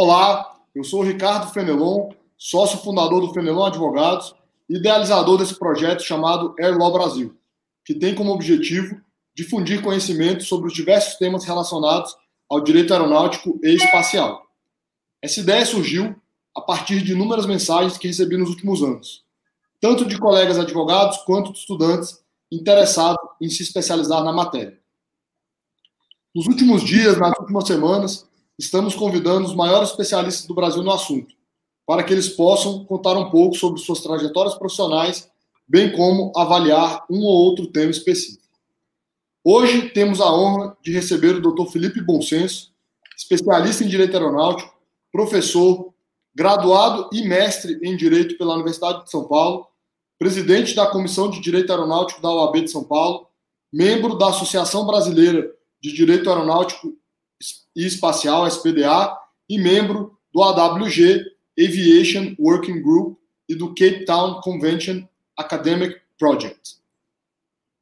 Olá, eu sou o Ricardo Fenelon, sócio fundador do Fenelon Advogados, idealizador desse projeto chamado Airlaw Brasil, que tem como objetivo difundir conhecimento sobre os diversos temas relacionados ao direito aeronáutico e espacial. Essa ideia surgiu a partir de inúmeras mensagens que recebi nos últimos anos, tanto de colegas advogados quanto de estudantes interessados em se especializar na matéria. Nos últimos dias, nas últimas semanas, estamos convidando os maiores especialistas do Brasil no assunto, para que eles possam contar um pouco sobre suas trajetórias profissionais, bem como avaliar um ou outro tema específico. Hoje temos a honra de receber o Dr. Felipe Bonsenso, especialista em Direito Aeronáutico, professor, graduado e mestre em Direito pela Universidade de São Paulo, presidente da Comissão de Direito Aeronáutico da OAB de São Paulo, membro da Associação Brasileira de Direito Aeronáutico e Espacial, SPDA, e membro do AWG Aviation Working Group e do Cape Town Convention Academic Project.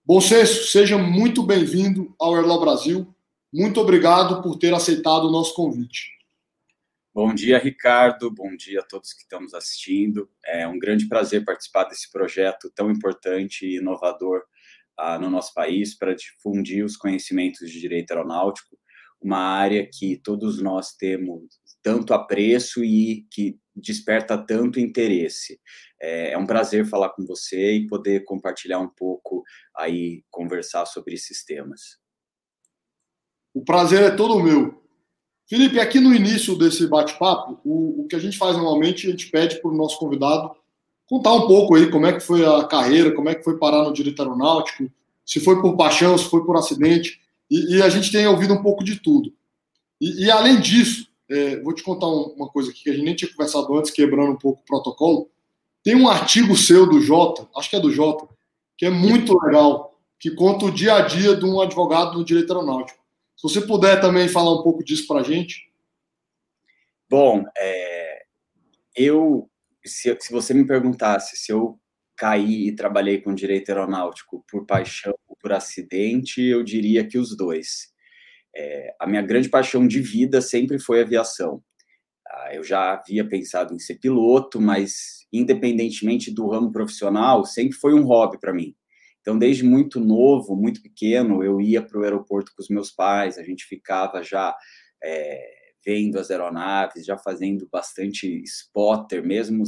Bom senso, seja muito bem-vindo ao Erlau Brasil. Muito obrigado por ter aceitado o nosso convite. Bom dia, Ricardo. Bom dia a todos que estamos assistindo. É um grande prazer participar desse projeto tão importante e inovador uh, no nosso país para difundir os conhecimentos de direito aeronáutico uma área que todos nós temos tanto apreço e que desperta tanto interesse. É, é um prazer falar com você e poder compartilhar um pouco aí, conversar sobre esses temas. O prazer é todo meu. Felipe, aqui no início desse bate-papo, o, o, que a gente faz normalmente, a gente pede para o nosso convidado contar um pouco aí como é que foi a carreira, como é que foi parar no direito aeronáutico, se foi por paixão, se foi por acidente. E, e, a gente tem ouvido um pouco de tudo. E, e além disso, é, vou te contar um, uma coisa aqui que a gente nem tinha conversado antes, quebrando um pouco o protocolo. Tem um artigo seu do Jota, acho que é do Jota, que é muito legal, que conta o dia a dia de um advogado no direito aeronáutico. Se você puder também falar um pouco disso para a gente. Bom, é, eu, se, se você me perguntasse se eu caí e trabalhei com direito aeronáutico por paixão ou por acidente, eu diria que os dois. É, a minha grande paixão de vida sempre foi aviação. Ah, eu já havia pensado em ser piloto, mas independentemente do ramo profissional, sempre foi um hobby para mim. Então, desde muito novo, muito pequeno, eu ia para o aeroporto com os meus pais, a gente ficava já é, vendo as aeronaves, já fazendo bastante spotter, mesmo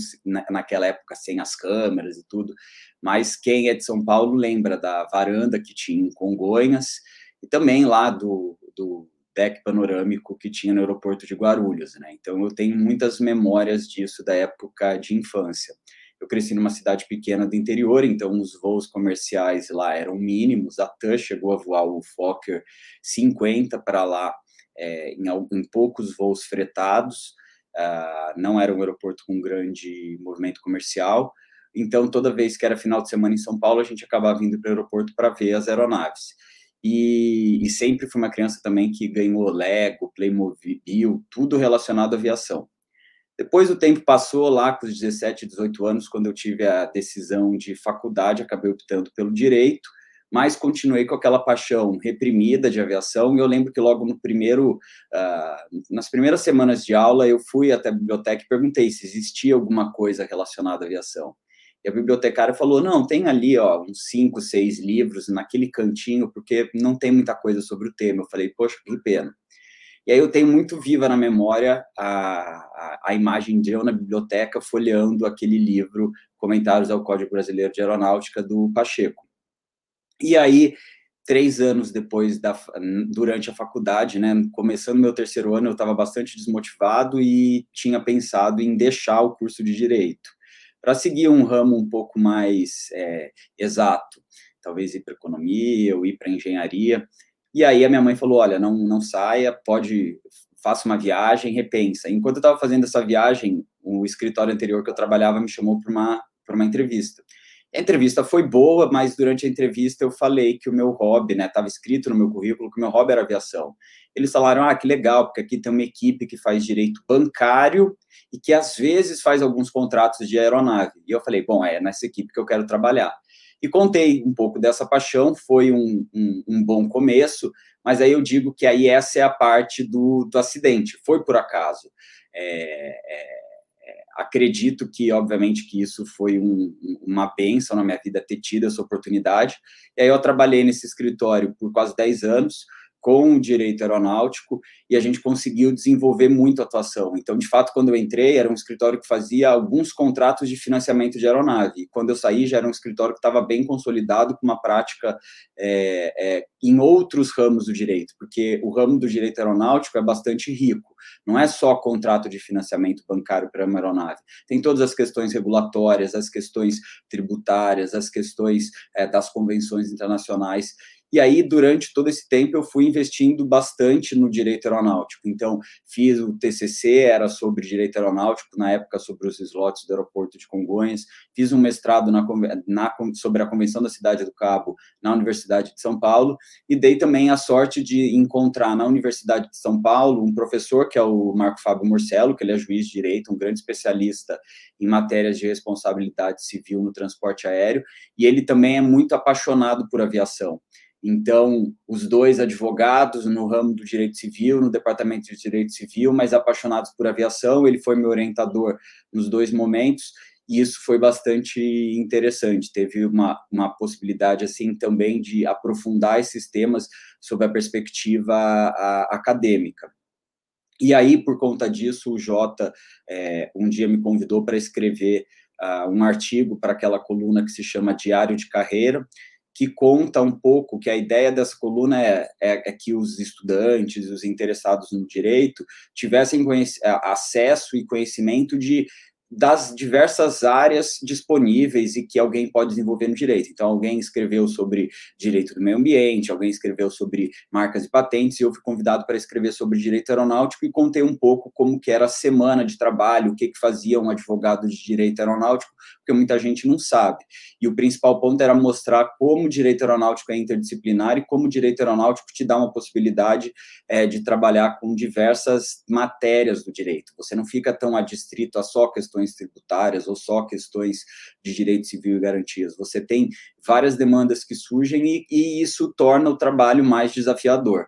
naquela época sem as câmeras e tudo. Mas quem é de São Paulo lembra da varanda que tinha em Congonhas e também lá do, do deck panorâmico que tinha no aeroporto de Guarulhos, né? Então eu tenho muitas memórias disso da época de infância. Eu cresci numa cidade pequena do interior, então os voos comerciais lá eram mínimos. A TAM chegou a voar o Fokker 50 para lá é, em, em, poucos voos fretados, uh, não era um aeroporto com grande movimento comercial, então toda vez que era final de semana em São Paulo, a gente acabava vindo para o aeroporto para ver as aeronaves. E, e, sempre fui uma criança também que ganhou Lego, Playmobil, tudo relacionado à aviação. Depois o tempo passou lá com os 17, 18 anos, quando eu tive a decisão de faculdade, acabei optando pelo direito, mas continuei com aquela paixão reprimida de aviação. E eu lembro que logo no primeiro, uh, nas primeiras semanas de aula, eu fui até a biblioteca e perguntei se existia alguma coisa relacionada à aviação. E a bibliotecária falou: não, tem ali ó, uns cinco, seis livros naquele cantinho, porque não tem muita coisa sobre o tema. Eu falei: poxa, que pena. E aí eu tenho muito viva na memória a, a, a imagem de eu na biblioteca folheando aquele livro Comentários ao Código Brasileiro de Aeronáutica do Pacheco. E aí, três anos depois, da, durante a faculdade, né, começando meu terceiro ano, eu estava bastante desmotivado e tinha pensado em deixar o curso de Direito para seguir um ramo um pouco mais é, exato, talvez ir para economia ou ir para engenharia. E aí a minha mãe falou, olha, não, não saia, pode, faça uma viagem, repensa. Enquanto eu estava fazendo essa viagem, o escritório anterior que eu trabalhava me chamou para uma, uma entrevista. A entrevista foi boa, mas durante a entrevista eu falei que o meu hobby, né, estava escrito no meu currículo que o meu hobby era aviação. Eles falaram: "Ah, que legal, porque aqui tem uma equipe que faz direito bancário e que às vezes faz alguns contratos de aeronave". E eu falei: "Bom, é nessa equipe que eu quero trabalhar". E contei um pouco dessa paixão, foi um, um, um bom começo, mas aí eu digo que aí essa é a parte do, do acidente, foi por acaso. é, é, acredito que, obviamente, que isso foi um, uma benção na minha vida ter tido essa oportunidade. E aí eu trabalhei nesse escritório por quase 10 anos, com o direito aeronáutico e a gente conseguiu desenvolver muito a atuação. Então, de fato, quando eu entrei, era um escritório que fazia alguns contratos de financiamento de aeronave. Quando eu saí, já era um escritório que estava bem consolidado, com uma prática é, é, em outros ramos do direito, porque o ramo do direito aeronáutico é bastante rico. Não é só contrato de financiamento bancário para uma aeronave. Tem todas as questões regulatórias, as questões tributárias, as questões é, das convenções internacionais. E aí, durante todo esse tempo, eu fui investindo bastante no direito aeronáutico. Então, fiz o TCC, era sobre direito aeronáutico, na época sobre os slots do aeroporto de Congonhas. Fiz um mestrado na, na, sobre a Convenção da Cidade do Cabo na Universidade de São Paulo. E dei também a sorte de encontrar na Universidade de São Paulo um professor, que é o Marco Fábio Morcello, que ele é juiz de direito, um grande especialista em matérias de responsabilidade civil no transporte aéreo. E ele também é muito apaixonado por aviação. Então, os dois advogados no ramo do direito civil, no departamento de direito civil, mas apaixonados por aviação, ele foi meu orientador nos dois momentos, e isso foi bastante interessante. Teve uma, uma possibilidade, assim, também de aprofundar esses temas sob a perspectiva a, acadêmica. E aí, por conta disso, o Jota é, um dia me convidou para escrever uh, um artigo para aquela coluna que se chama Diário de Carreira, que conta um pouco que a ideia dessa coluna é, é, é que os estudantes, os interessados no direito, tivessem acesso e conhecimento de das diversas áreas disponíveis e que alguém pode desenvolver no direito. Então, alguém escreveu sobre direito do meio ambiente, alguém escreveu sobre marcas e patentes, e eu fui convidado para escrever sobre direito aeronáutico e contei um pouco como que era a semana de trabalho, o que, que fazia um advogado de direito aeronáutico, porque muita gente não sabe. E o principal ponto era mostrar como o direito aeronáutico é interdisciplinar e como o direito aeronáutico te dá uma possibilidade é, de trabalhar com diversas matérias do direito. Você não fica tão adstrito a só questões tributárias ou só questões de direito civil e garantias. Você tem várias demandas que surgem e, e isso torna o trabalho mais desafiador.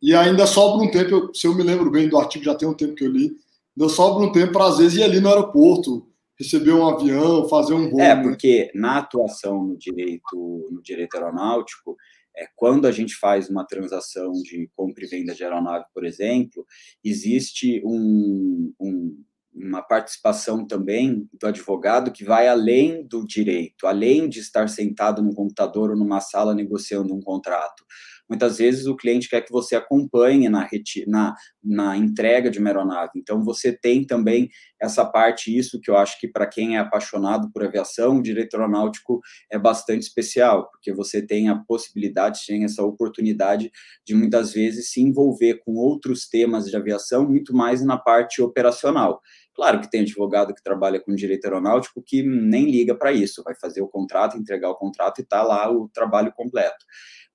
E ainda sobra um tempo, se eu me lembro bem do artigo, já tem um tempo que eu li, ainda sobra um tempo para às vezes ir ali no aeroporto, receber um avião, fazer um voo. É, né? porque na atuação no direito, no direito aeronáutico, é, quando a gente faz uma transação de compra e venda de aeronave, por exemplo, existe um, um, uma participação também do advogado que vai além do direito, além de estar sentado no computador ou numa sala negociando um contrato. Muitas vezes o cliente quer que você acompanhe na, na, na entrega de uma aeronave. Então, você tem também essa parte, isso que eu acho que para quem é apaixonado por aviação, o direito aeronáutico é bastante especial, porque você tem a possibilidade, tem essa oportunidade de muitas vezes se envolver com outros temas de aviação, muito mais na parte operacional. Claro que tem advogado que trabalha com direito aeronáutico que nem liga para isso, vai fazer o contrato, entregar o contrato e está lá o trabalho completo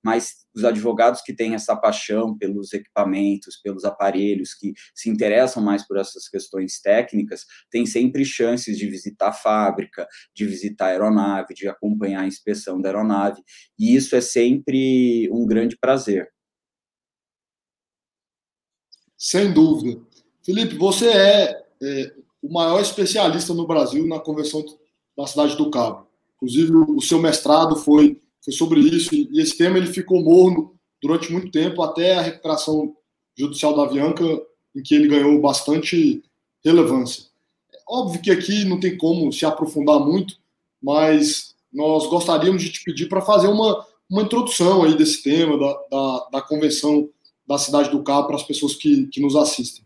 mas os advogados que têm essa paixão pelos equipamentos, pelos aparelhos, que se interessam mais por essas questões técnicas, têm sempre chances de visitar a fábrica, de visitar a aeronave, de acompanhar a inspeção da aeronave, e isso é sempre um grande prazer. Sem dúvida. Felipe, você é, é o maior especialista no Brasil na Convenção da Cidade do Cabo. Inclusive, o seu mestrado foi foi sobre isso. E esse tema ele ficou morno durante muito tempo, até a recuperação judicial da Avianca, em que ele ganhou bastante relevância. Óbvio que aqui não tem como se aprofundar muito, mas nós gostaríamos de te pedir para fazer uma, uma introdução aí desse tema, da, da, da Convenção da Cidade do Cabo, para as pessoas que, que nos assistem.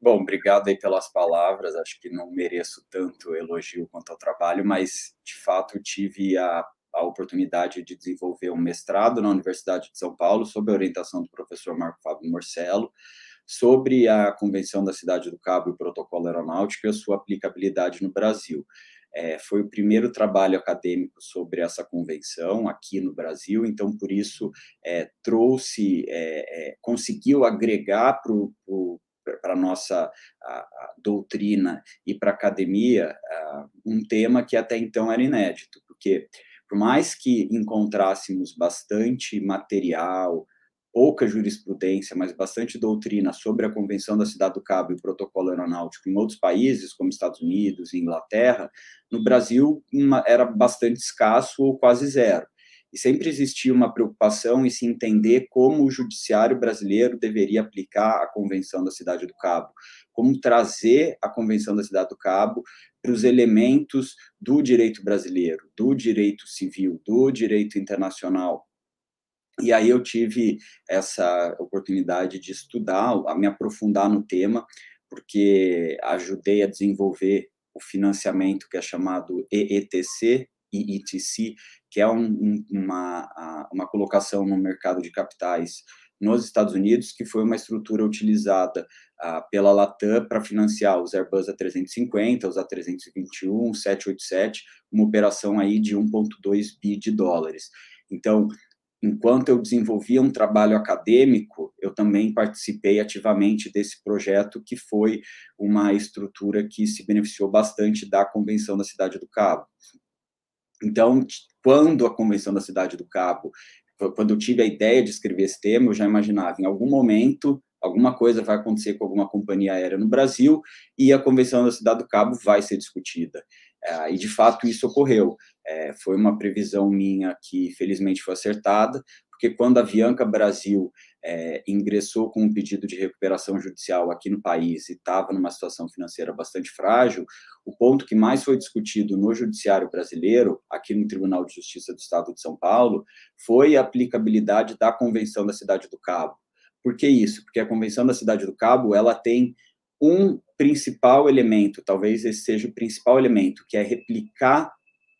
Bom, obrigado aí pelas palavras. Acho que não mereço tanto elogio quanto ao trabalho, mas de fato tive a a oportunidade de desenvolver um mestrado na Universidade de São Paulo, sob a orientação do professor Marco Fábio Morcello, sobre a Convenção da Cidade do Cabo e o Protocolo Aeronáutico e a sua aplicabilidade no Brasil. É, foi o primeiro trabalho acadêmico sobre essa convenção aqui no Brasil, então por isso é, trouxe, é, é conseguiu agregar para a nossa a, a doutrina e para a academia a, um tema que até então era inédito, porque por mais que encontrássemos bastante material, pouca jurisprudência, mas bastante doutrina sobre a Convenção da Cidade do Cabo e o Protocolo Aeronáutico em outros países, como Estados Unidos e Inglaterra, no Brasil uma, era bastante escasso ou quase zero. E sempre existia uma preocupação em se entender como o judiciário brasileiro deveria aplicar a Convenção da Cidade do Cabo, como trazer a Convenção da Cidade do Cabo para os elementos do direito brasileiro, do direito civil, do direito internacional. E aí eu tive essa oportunidade de estudar, a me aprofundar no tema, porque ajudei a desenvolver o financiamento que é chamado EETC, EETC, que é um, uma, uma colocação no mercado de capitais nos Estados Unidos, que foi uma estrutura utilizada uh, pela Latam para financiar os Airbus A350, os A321, 787, uma operação aí de 1,2 bi de dólares. Então, enquanto eu desenvolvia um trabalho acadêmico, eu também participei ativamente desse projeto, que foi uma estrutura que se beneficiou bastante da Convenção da Cidade do Cabo. Então, quando a Convenção da Cidade do Cabo, quando eu tive a ideia de escrever esse tema, eu já imaginava, em algum momento, alguma coisa vai acontecer com alguma companhia aérea no Brasil e a Convenção da Cidade do Cabo vai ser discutida. É, e, de fato, isso ocorreu. É, foi uma previsão minha que, felizmente, foi acertada, porque quando a Avianca Brasil é, ingressou com um pedido de recuperação judicial aqui no país e estava numa situação financeira bastante frágil, o ponto que mais foi discutido no judiciário brasileiro, aqui no Tribunal de Justiça do Estado de São Paulo, foi a aplicabilidade da Convenção da Cidade do Cabo. Por que isso? Porque a Convenção da Cidade do Cabo, ela tem um principal elemento, talvez esse seja o principal elemento, que é replicar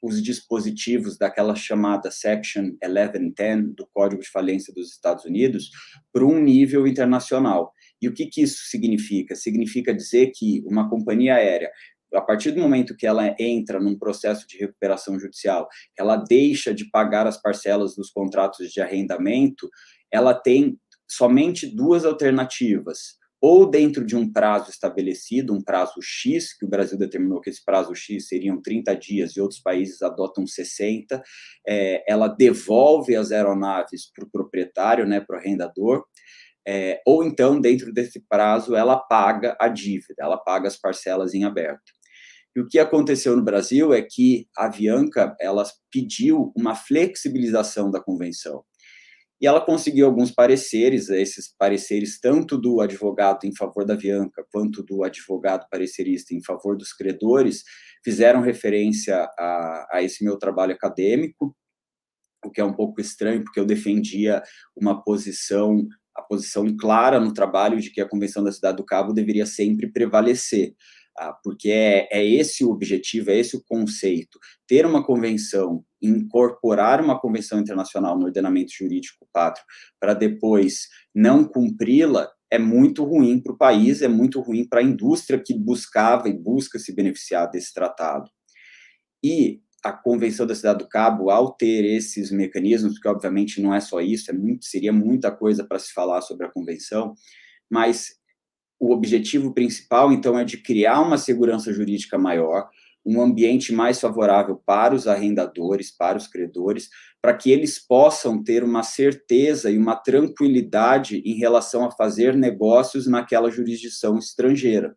os dispositivos daquela chamada Section 1110 do Código de Falência dos Estados Unidos para um nível internacional. E o que, que isso significa? Significa dizer que uma companhia aérea a partir do momento que ela entra num processo de recuperação judicial, ela deixa de pagar as parcelas dos contratos de arrendamento, ela tem somente duas alternativas ou dentro de um prazo estabelecido, um prazo X, que o Brasil determinou que esse prazo X seriam 30 dias e outros países adotam 60, é, ela devolve as aeronaves para o proprietário, né, para o arrendador, é, ou então, dentro desse prazo, ela paga a dívida, ela paga as parcelas em aberto. E o que aconteceu no Brasil é que a Avianca ela pediu uma flexibilização da convenção e ela conseguiu alguns pareceres, esses pareceres tanto do advogado em favor da Bianca quanto do advogado parecerista em favor dos credores, fizeram referência a, a esse meu trabalho acadêmico, o que é um pouco estranho, porque eu defendia uma posição, a posição clara no trabalho de que a Convenção da Cidade do Cabo deveria sempre prevalecer. Ah, porque é, é esse o objetivo, é esse o conceito. Ter uma convenção, incorporar uma convenção internacional no ordenamento jurídico pátrio, para depois não cumpri-la, é muito ruim para o país, é muito ruim para a indústria que buscava e busca se beneficiar desse tratado. E a Convenção da Cidade do Cabo, ao ter esses mecanismos, que obviamente não é só isso, é muito, seria muita coisa para se falar sobre a Convenção, mas o objetivo principal, então, é de criar uma segurança jurídica maior, um ambiente mais favorável para os arrendadores, para os credores, para que eles possam ter uma certeza e uma tranquilidade em relação a fazer negócios naquela jurisdição estrangeira.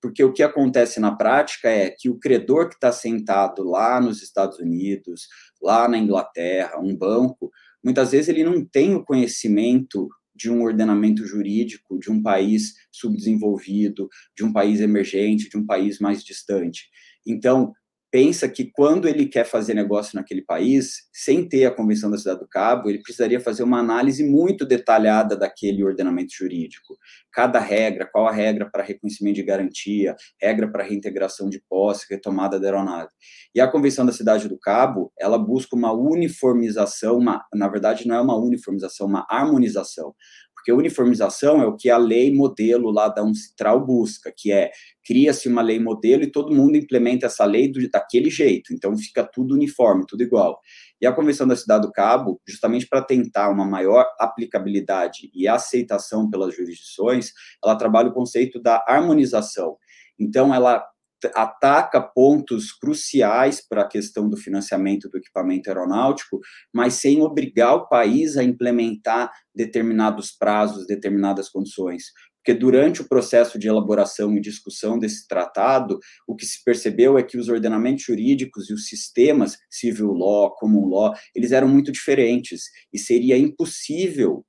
Porque o que acontece na prática é que o credor que está sentado lá nos Estados Unidos, lá na Inglaterra, um banco, muitas vezes ele não tem o conhecimento de um ordenamento jurídico de um país subdesenvolvido, de um país emergente, de um país mais distante. Então, pensa que quando ele quer fazer negócio naquele país, sem ter a Convenção da Cidade do Cabo, ele precisaria fazer uma análise muito detalhada daquele ordenamento jurídico. Cada regra, qual a regra para reconhecimento de garantia, regra para reintegração de posse, retomada da aeronave. E a Convenção da Cidade do Cabo, ela busca uma uniformização, uma, na verdade não é uma uniformização, uma harmonização. Porque uniformização é o que a lei modelo lá da Uncitral busca, que é cria-se uma lei modelo e todo mundo implementa essa lei do, daquele jeito, então fica tudo uniforme, tudo igual. E a Convenção da Cidade do Cabo, justamente para tentar uma maior aplicabilidade e aceitação pelas jurisdições, ela trabalha o conceito da harmonização. Então, ela ataca pontos cruciais para a questão do financiamento do equipamento aeronáutico, mas sem obrigar o país a implementar determinados prazos, determinadas condições. Porque durante o processo de elaboração e discussão desse tratado, o que se percebeu é que os ordenamentos jurídicos e os sistemas, civil law, common law, eles eram muito diferentes e seria impossível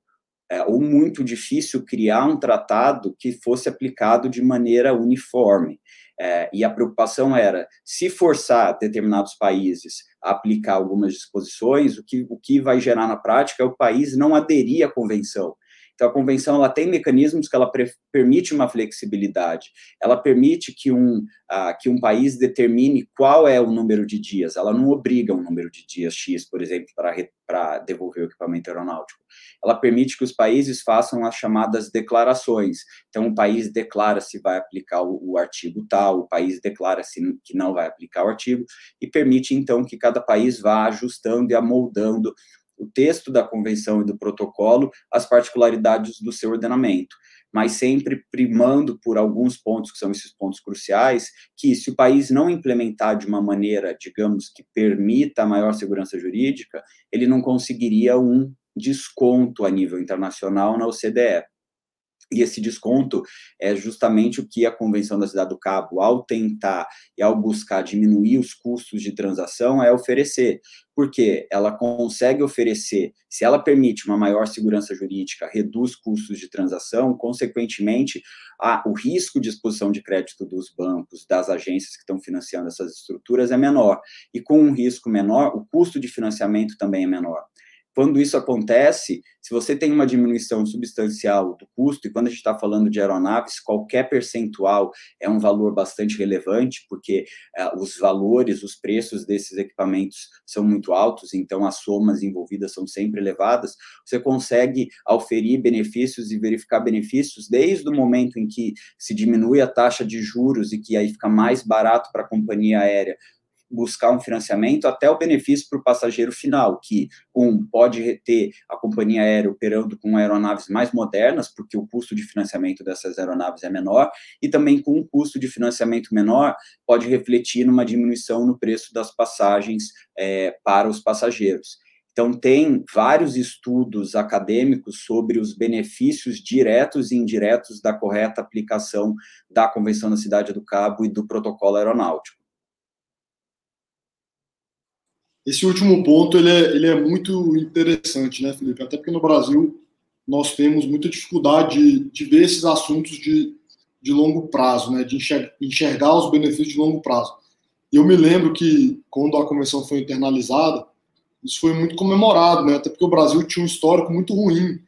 é, ou muito difícil criar um tratado que fosse aplicado de maneira uniforme. É, e a preocupação era, se forçar determinados países a aplicar algumas disposições, o que, o que vai gerar na prática é o país não aderir à convenção. Então, a convenção ela tem mecanismos que ela permite uma flexibilidade. Ela permite que um, uh, que um país determine qual é o número de dias. Ela não obriga um número de dias X, por exemplo, para devolver o equipamento aeronáutico. Ela permite que os países façam as chamadas declarações. Então, o país declara se vai aplicar o, o artigo tal, o país declara se que não vai aplicar o artigo, e permite, então, que cada país vá ajustando e amoldando o texto da convenção e do protocolo as particularidades do seu ordenamento, mas sempre primando por alguns pontos que são esses pontos cruciais, que se o país não implementar de uma maneira, digamos, que permita maior segurança jurídica, ele não conseguiria um desconto a nível internacional na OCDE. E esse desconto é justamente o que a Convenção da Cidade do Cabo, ao tentar e ao buscar diminuir os custos de transação, é oferecer. Porque ela consegue oferecer, se ela permite uma maior segurança jurídica, reduz custos de transação, consequentemente, a, o risco de exposição de crédito dos bancos, das agências que estão financiando essas estruturas é menor. E com um risco menor, o custo de financiamento também é menor. Quando isso acontece, se você tem uma diminuição substancial do custo, e quando a gente está falando de aeronaves, qualquer percentual é um valor bastante relevante, porque uh, os valores, os preços desses equipamentos são muito altos, então as somas envolvidas são sempre elevadas, você consegue auferir benefícios e verificar benefícios desde o momento em que se diminui a taxa de juros e que aí fica mais barato para a companhia aérea buscar um financiamento até o benefício para o passageiro final, que, um, pode ter a companhia aérea operando com aeronaves mais modernas, porque o custo de financiamento dessas aeronaves é menor, e também com um custo de financiamento menor, pode refletir numa diminuição no preço das passagens é, para os passageiros. Então, tem vários estudos acadêmicos sobre os benefícios diretos e indiretos da correta aplicação da Convenção da Cidade do Cabo e do protocolo aeronáutico. Esse último ponto ele é, ele é muito interessante, né, Felipe? Até porque no Brasil nós temos muita dificuldade de, de ver esses assuntos de, de longo prazo, né, de enxergar, enxergar os benefícios de longo prazo. Eu me lembro que quando a convenção foi internalizada, isso foi muito comemorado, né, até porque o Brasil tinha um histórico muito ruim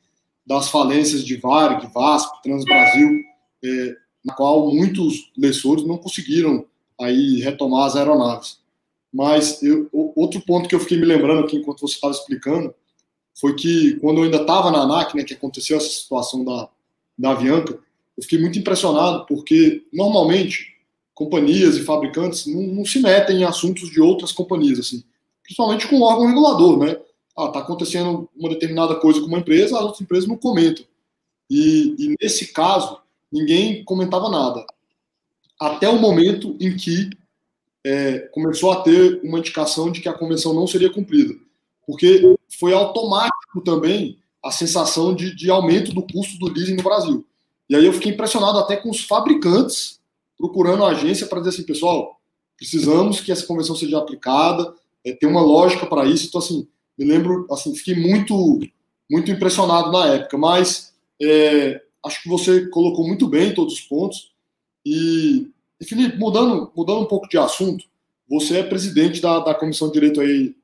das falências de Varig, Vasco, Transbrasil, é, na qual muitos lessores não conseguiram aí retomar as aeronaves. Mas eu, outro ponto que eu fiquei me lembrando aqui enquanto você estava explicando foi que quando eu ainda estava na ANAC, né, que aconteceu essa situação da, da Avianca, eu fiquei muito impressionado porque normalmente companhias e fabricantes não, não, se metem em assuntos de outras companhias, assim, principalmente com o órgão regulador, né? Ah, tá acontecendo uma determinada coisa com uma empresa, as outras empresas não comentam. E, e nesse caso, ninguém comentava nada. Até o momento em que é, começou a ter uma indicação de que a convenção não seria cumprida, porque foi automático também a sensação de, de aumento do custo do leasing no Brasil. E aí eu fiquei impressionado até com os fabricantes procurando a agência para dizer assim, pessoal, precisamos que essa convenção seja aplicada, é, tem uma lógica para isso. Então, assim, me lembro, assim, fiquei muito, muito impressionado na época, mas é, acho que você colocou muito bem todos os pontos e e Felipe, mudando, mudando um pouco de assunto, você é presidente da, da Comissão de Direito aí,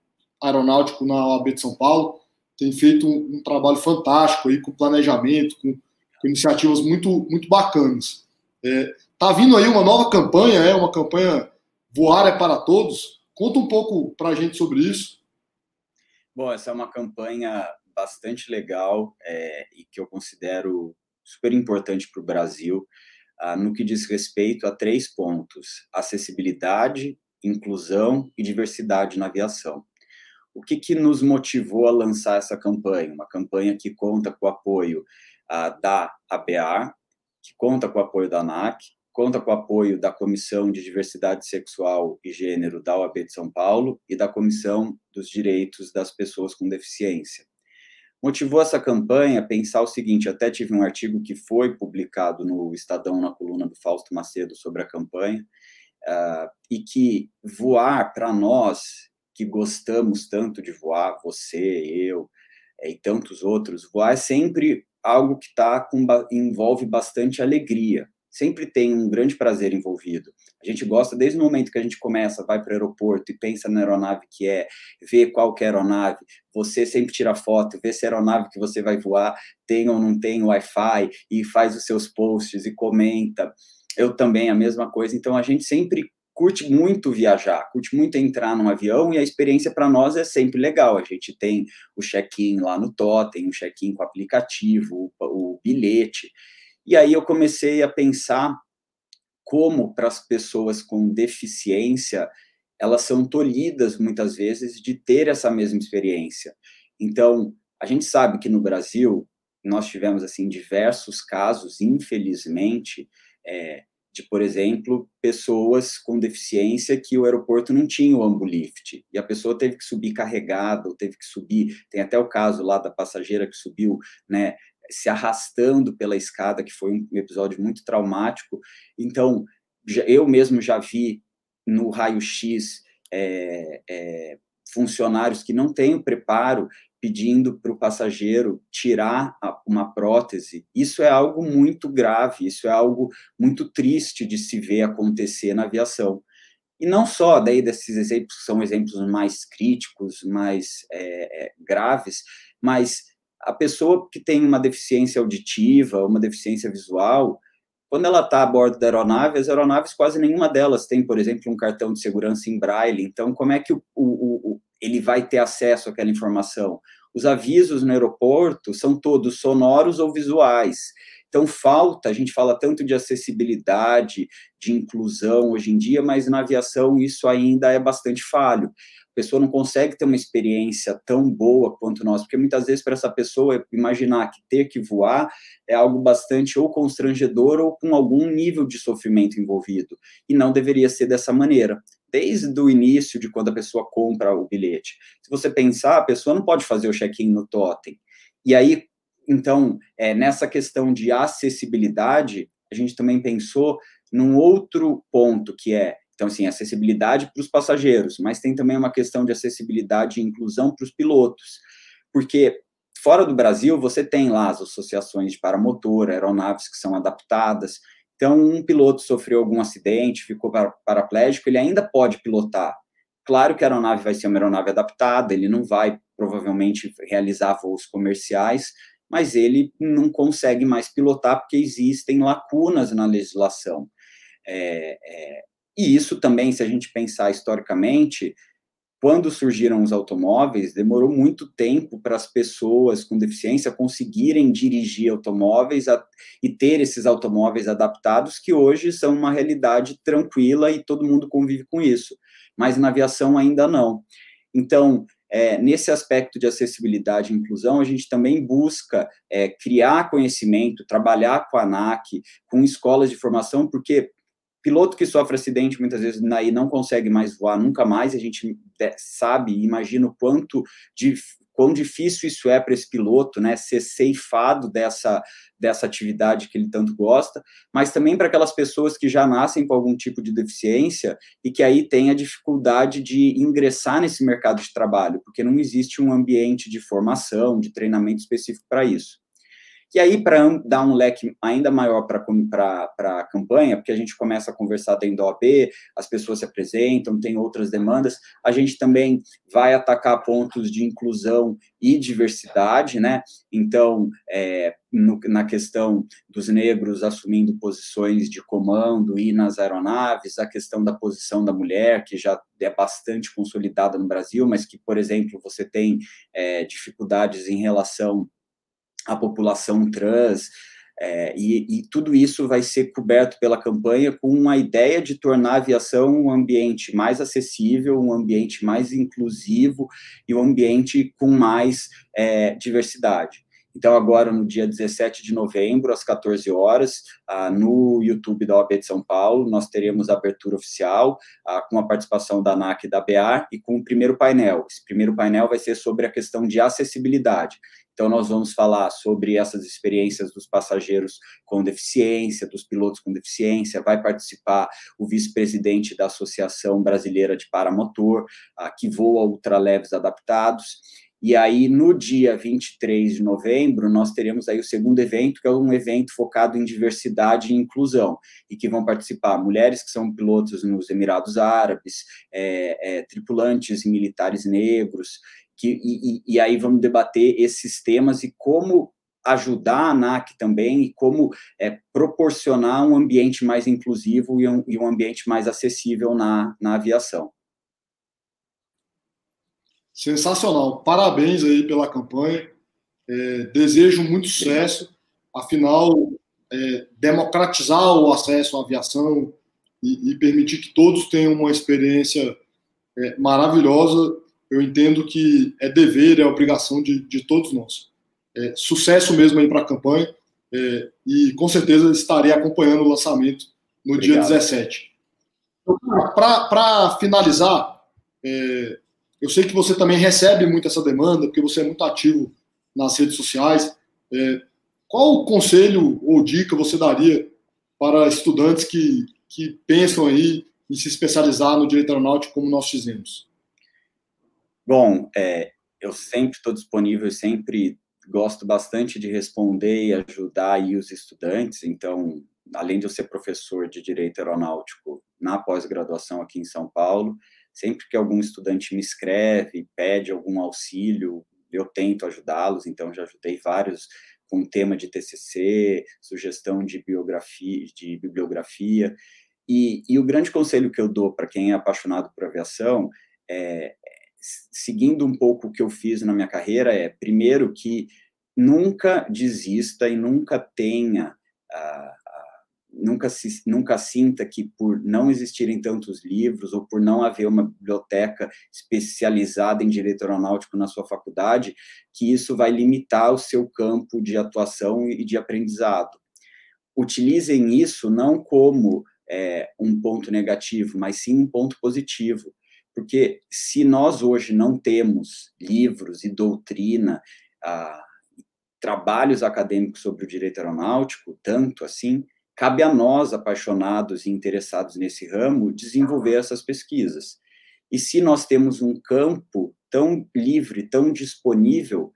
Aeronáutico na OAB de São Paulo, tem feito um, um trabalho fantástico aí com planejamento, com, com iniciativas muito, muito bacanas. É, tá vindo aí uma nova campanha, é uma campanha Voar é para Todos. Conta um pouco para a gente sobre isso. Bom, essa é uma campanha bastante legal é, e que eu considero super importante para o Brasil no que diz respeito a três pontos: acessibilidade, inclusão e diversidade na aviação. O que, que nos motivou a lançar essa campanha? Uma campanha que conta com o apoio ah, da ABA, que conta com o apoio da ANAC conta com o apoio da Comissão de Diversidade Sexual e Gênero da OAB de São Paulo e da Comissão dos Direitos das Pessoas com Deficiência. Motivou essa campanha pensar o seguinte: até tive um artigo que foi publicado no Estadão, na coluna do Fausto Macedo, sobre a campanha, uh, e que voar para nós que gostamos tanto de voar, você, eu é, e tantos outros, voar é sempre algo que tá com, envolve bastante alegria sempre tem um grande prazer envolvido. A gente gosta desde o momento que a gente começa, vai para o aeroporto e pensa na aeronave que é, vê qual que é a aeronave, você sempre tira foto, vê se a aeronave que você vai voar tem ou não tem Wi-Fi e faz os seus posts e comenta. Eu também, a mesma coisa. Então, a gente sempre curte muito viajar, curte muito entrar num avião e a experiência para nós é sempre legal. A gente tem o check-in lá no Totem, o check-in com o aplicativo, o, o bilhete. E aí eu comecei a pensar como para as pessoas com deficiência elas são tolhidas muitas vezes de ter essa mesma experiência. Então, a gente sabe que no Brasil nós tivemos assim diversos casos, infelizmente, é, de, por exemplo, pessoas com deficiência que o aeroporto não tinha o ambulift e a pessoa teve que subir carregada, ou teve que subir. Tem até o caso lá da passageira que subiu, né, se arrastando pela escada, que foi um episódio muito traumático. Então, eu mesmo já vi no raio-x é, é, funcionários que não têm o preparo pedindo para o passageiro tirar uma prótese. Isso é algo muito grave, isso é algo muito triste de se ver acontecer na aviação. E não só daí desses exemplos que são exemplos mais críticos, mais é, graves, mas a pessoa que tem uma deficiência auditiva, uma deficiência visual, quando ela está a bordo da aeronave, as aeronaves quase nenhuma delas tem, por exemplo, um cartão de segurança em braille. Então, como é que o, o, o, ele vai ter acesso àquela informação? Os avisos no aeroporto são todos sonoros ou visuais. Então, falta, a gente fala tanto de acessibilidade, de inclusão hoje em dia, mas na aviação isso ainda é bastante falho pessoa não consegue ter uma experiência tão boa quanto nós, porque muitas vezes para essa pessoa imaginar que ter que voar é algo bastante ou constrangedor ou com algum nível de sofrimento envolvido, e não deveria ser dessa maneira. Desde o início de quando a pessoa compra o bilhete. Se você pensar, a pessoa não pode fazer o check-in no totem. E aí, então, é, nessa questão de acessibilidade, a gente também pensou num outro ponto, que é então, assim, acessibilidade para os passageiros, mas tem também uma questão de acessibilidade e inclusão para os pilotos, porque fora do Brasil você tem lá as associações de paramotor, aeronaves que são adaptadas. Então, um piloto sofreu algum acidente, ficou paraplégico, ele ainda pode pilotar. Claro que a aeronave vai ser uma aeronave adaptada, ele não vai provavelmente realizar voos comerciais, mas ele não consegue mais pilotar porque existem lacunas na legislação. É, é, e isso também, se a gente pensar historicamente, quando surgiram os automóveis, demorou muito tempo para as pessoas com deficiência conseguirem dirigir automóveis a, e ter esses automóveis adaptados, que hoje são uma realidade tranquila e todo mundo convive com isso. Mas na aviação ainda não. Então, é, nesse aspecto de acessibilidade e inclusão, a gente também busca é, criar conhecimento, trabalhar com a ANAC, com escolas de formação, porque piloto que sofre acidente muitas vezes aí não consegue mais voar nunca mais. A gente sabe, imagina o quanto de quão difícil isso é para esse piloto, né, ser ceifado dessa dessa atividade que ele tanto gosta, mas também para aquelas pessoas que já nascem com algum tipo de deficiência e que aí têm a dificuldade de ingressar nesse mercado de trabalho, porque não existe um ambiente de formação, de treinamento específico para isso. E aí, para dar um leque ainda maior para a campanha, porque a gente começa a conversar dentro da OAB, as pessoas se apresentam, tem outras demandas, a gente também vai atacar pontos de inclusão e diversidade, né? Então, é, no, na questão dos negros assumindo posições de comando e nas aeronaves, a questão da posição da mulher, que já é bastante consolidada no Brasil, mas que, por exemplo, você tem é, dificuldades em relação a população trans, é, e, e, tudo isso vai ser coberto pela campanha com uma ideia de tornar a aviação um ambiente mais acessível, um ambiente mais inclusivo e um ambiente com mais é, diversidade. Então, agora, no dia 17 de novembro, às 14 horas, ah, no YouTube da OAB de São Paulo, nós teremos a abertura oficial, ah, com a participação da ANAC e da BEAR, e com o primeiro painel. Esse primeiro painel vai ser sobre a questão de acessibilidade. Então, nós vamos falar sobre essas experiências dos passageiros com deficiência, dos pilotos com deficiência. Vai participar o vice-presidente da Associação Brasileira de Paramotor, ah, que voa ultraleves adaptados. E aí, no dia 23 de novembro, nós teremos aí o segundo evento, que é um evento focado em diversidade e inclusão, e que vão participar mulheres que são pilotos nos Emirados Árabes, é, é, tripulantes e militares negros, que, e, e, aí vamos debater esses temas e como ajudar a ANAC também e como é, proporcionar um ambiente mais inclusivo e um, e um ambiente mais acessível na, na aviação. Sensacional. Parabéns aí pela campanha. É, desejo muito sucesso. Afinal, é, democratizar o acesso à aviação e, e, permitir que todos tenham uma experiência é, maravilhosa, eu entendo que é dever, é obrigação de, de todos nós. É, sucesso mesmo aí para a campanha é, e com certeza estarei acompanhando o lançamento no Obrigado. dia 17. Para finalizar, é, eu sei que você também recebe muito essa demanda, porque você é muito ativo nas redes sociais. É, qual o conselho ou dica você daria para estudantes que, que pensam aí em se especializar no direito aeronáutico, como nós fizemos? Bom, é, eu sempre estou disponível, sempre gosto bastante de responder e ajudar aí os estudantes. Então, além de eu ser professor de direito aeronáutico na pós-graduação aqui em São Paulo, Sempre que algum estudante me escreve, pede algum auxílio, eu tento ajudá-los, então já ajudei vários com tema de TCC, sugestão de biografia, de bibliografia. E, e o grande conselho que eu dou para quem é apaixonado por aviação é, seguindo um pouco o que eu fiz na minha carreira, é primeiro que nunca desista e nunca tenha nunca, se, nunca sinta que por não existirem tantos livros ou por não haver uma biblioteca especializada em direito aeronáutico na sua faculdade, que isso vai limitar o seu campo de atuação e de aprendizado. Utilizem isso não como é, um ponto negativo, mas sim um ponto positivo, porque se nós hoje não temos livros e doutrina, ah, trabalhos acadêmicos sobre o direito aeronáutico, tanto assim, cabe a nós, apaixonados e interessados nesse ramo, desenvolver essas pesquisas. E se nós temos um campo tão livre, tão disponível,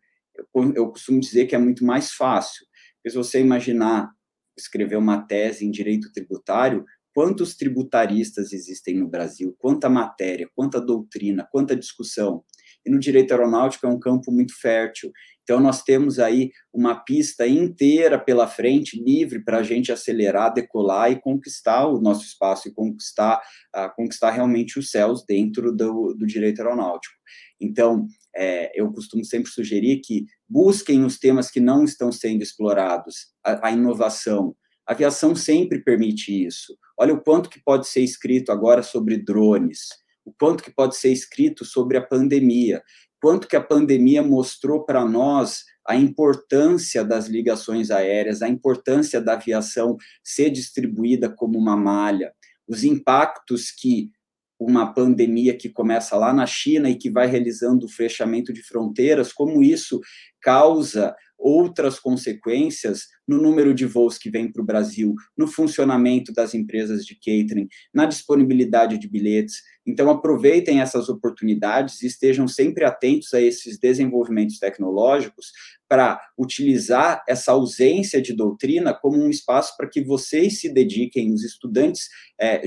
eu, eu costumo dizer que é muito mais fácil. Porque se você imaginar escrever uma tese em direito tributário, quantos tributaristas existem no Brasil, quanta matéria, quanta doutrina, quanta discussão. E no direito aeronáutico é um campo muito fértil. Então, nós temos aí uma pista inteira pela frente, livre para a gente acelerar, decolar e conquistar o nosso espaço e conquistar, uh, conquistar realmente os céus dentro do, do direito aeronáutico. Então, é, eu costumo sempre sugerir que busquem os temas que não estão sendo explorados, a, a inovação. A aviação sempre permite isso. Olha o quanto que pode ser escrito agora sobre drones, o quanto que pode ser escrito sobre a pandemia, quanto que a pandemia mostrou para nós a importância das ligações aéreas, a importância da aviação ser distribuída como uma malha, os impactos que uma pandemia que começa lá na China e que vai realizando o fechamento de fronteiras, como isso causa outras consequências no número de voos que vem para o Brasil, no funcionamento das empresas de catering, na disponibilidade de bilhetes. Então, aproveitem essas oportunidades e estejam sempre atentos a esses desenvolvimentos tecnológicos para utilizar essa ausência de doutrina como um espaço para que vocês se dediquem, os estudantes é,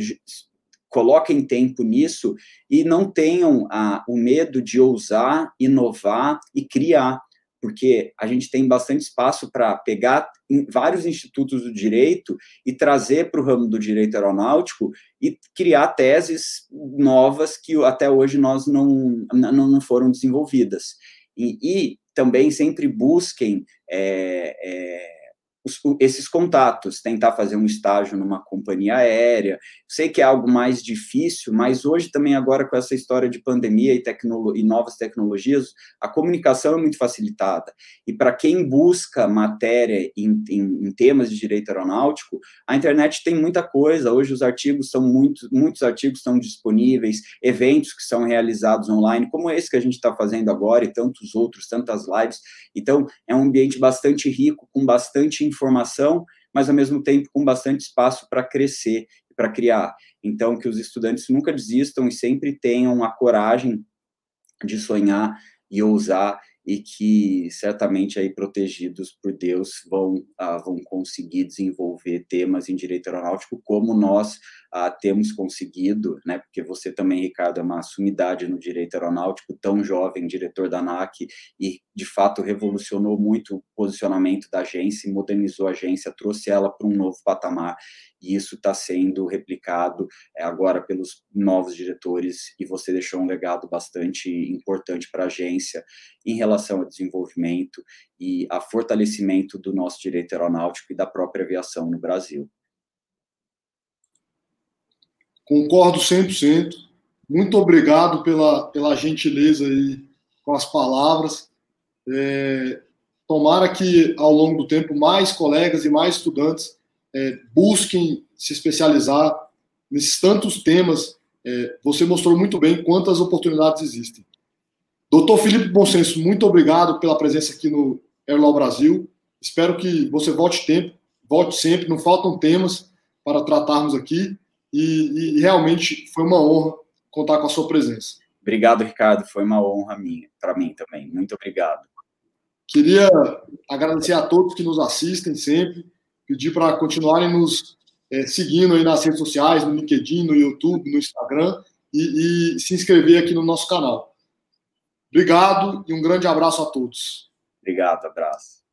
coloquem tempo nisso e não tenham ah, o medo de ousar, inovar e criar porque a gente tem bastante espaço para pegar vários institutos do direito e trazer para o ramo do direito aeronáutico e criar teses novas que até hoje nós não, não, não foram desenvolvidas. E, e, também sempre busquem é, é, esses contatos, tentar fazer um estágio numa companhia aérea. Sei que é algo mais difícil, mas hoje também agora com essa história de pandemia e, e novas tecnologias, a comunicação é muito facilitada. E para quem busca matéria em, em, em, temas de direito aeronáutico, a internet tem muita coisa. Hoje os artigos são muito, muitos artigos estão disponíveis, eventos que são realizados online, como esse que a gente está fazendo agora e tantos outros, tantas lives. Então é um ambiente bastante rico, com bastante informação, mas ao mesmo tempo com bastante espaço para crescer e para criar. Então, que os estudantes nunca desistam e sempre tenham a coragem de sonhar e ousar e que certamente aí protegidos por Deus vão ah, vão conseguir desenvolver temas em direito aeronáutico como nós ah, temos conseguido, né? Porque você também, Ricardo, é uma sumidade no direito aeronáutico, tão jovem, diretor da ANAC e de fato revolucionou muito o posicionamento da agência, modernizou a agência, trouxe ela para um novo patamar e isso está sendo replicado é, agora pelos novos diretores e você deixou um legado bastante importante para a agência em relação ao desenvolvimento e a fortalecimento do nosso direito aeronáutico e da própria aviação no Brasil. Concordo 100%. Muito obrigado pela, pela gentileza aí com as palavras. É, tomara que, ao longo do tempo, mais colegas e mais estudantes é, busquem se especializar nesses tantos temas. É, você mostrou muito bem quantas oportunidades existem. Doutor Felipe Bonsenso, muito obrigado pela presença aqui no Airlaw Brasil. Espero que você volte tempo, volte sempre. Não faltam temas para tratarmos aqui e, e realmente foi uma honra contar com a sua presença. Obrigado, Ricardo. Foi uma honra minha, para mim também. Muito obrigado. Queria agradecer a todos que nos assistem sempre pedir para continuarem nos é, seguindo aí nas redes sociais, no LinkedIn, no YouTube, no Instagram e, e se inscrever aqui no nosso canal. Obrigado e um grande abraço a todos. Obrigado, abraço.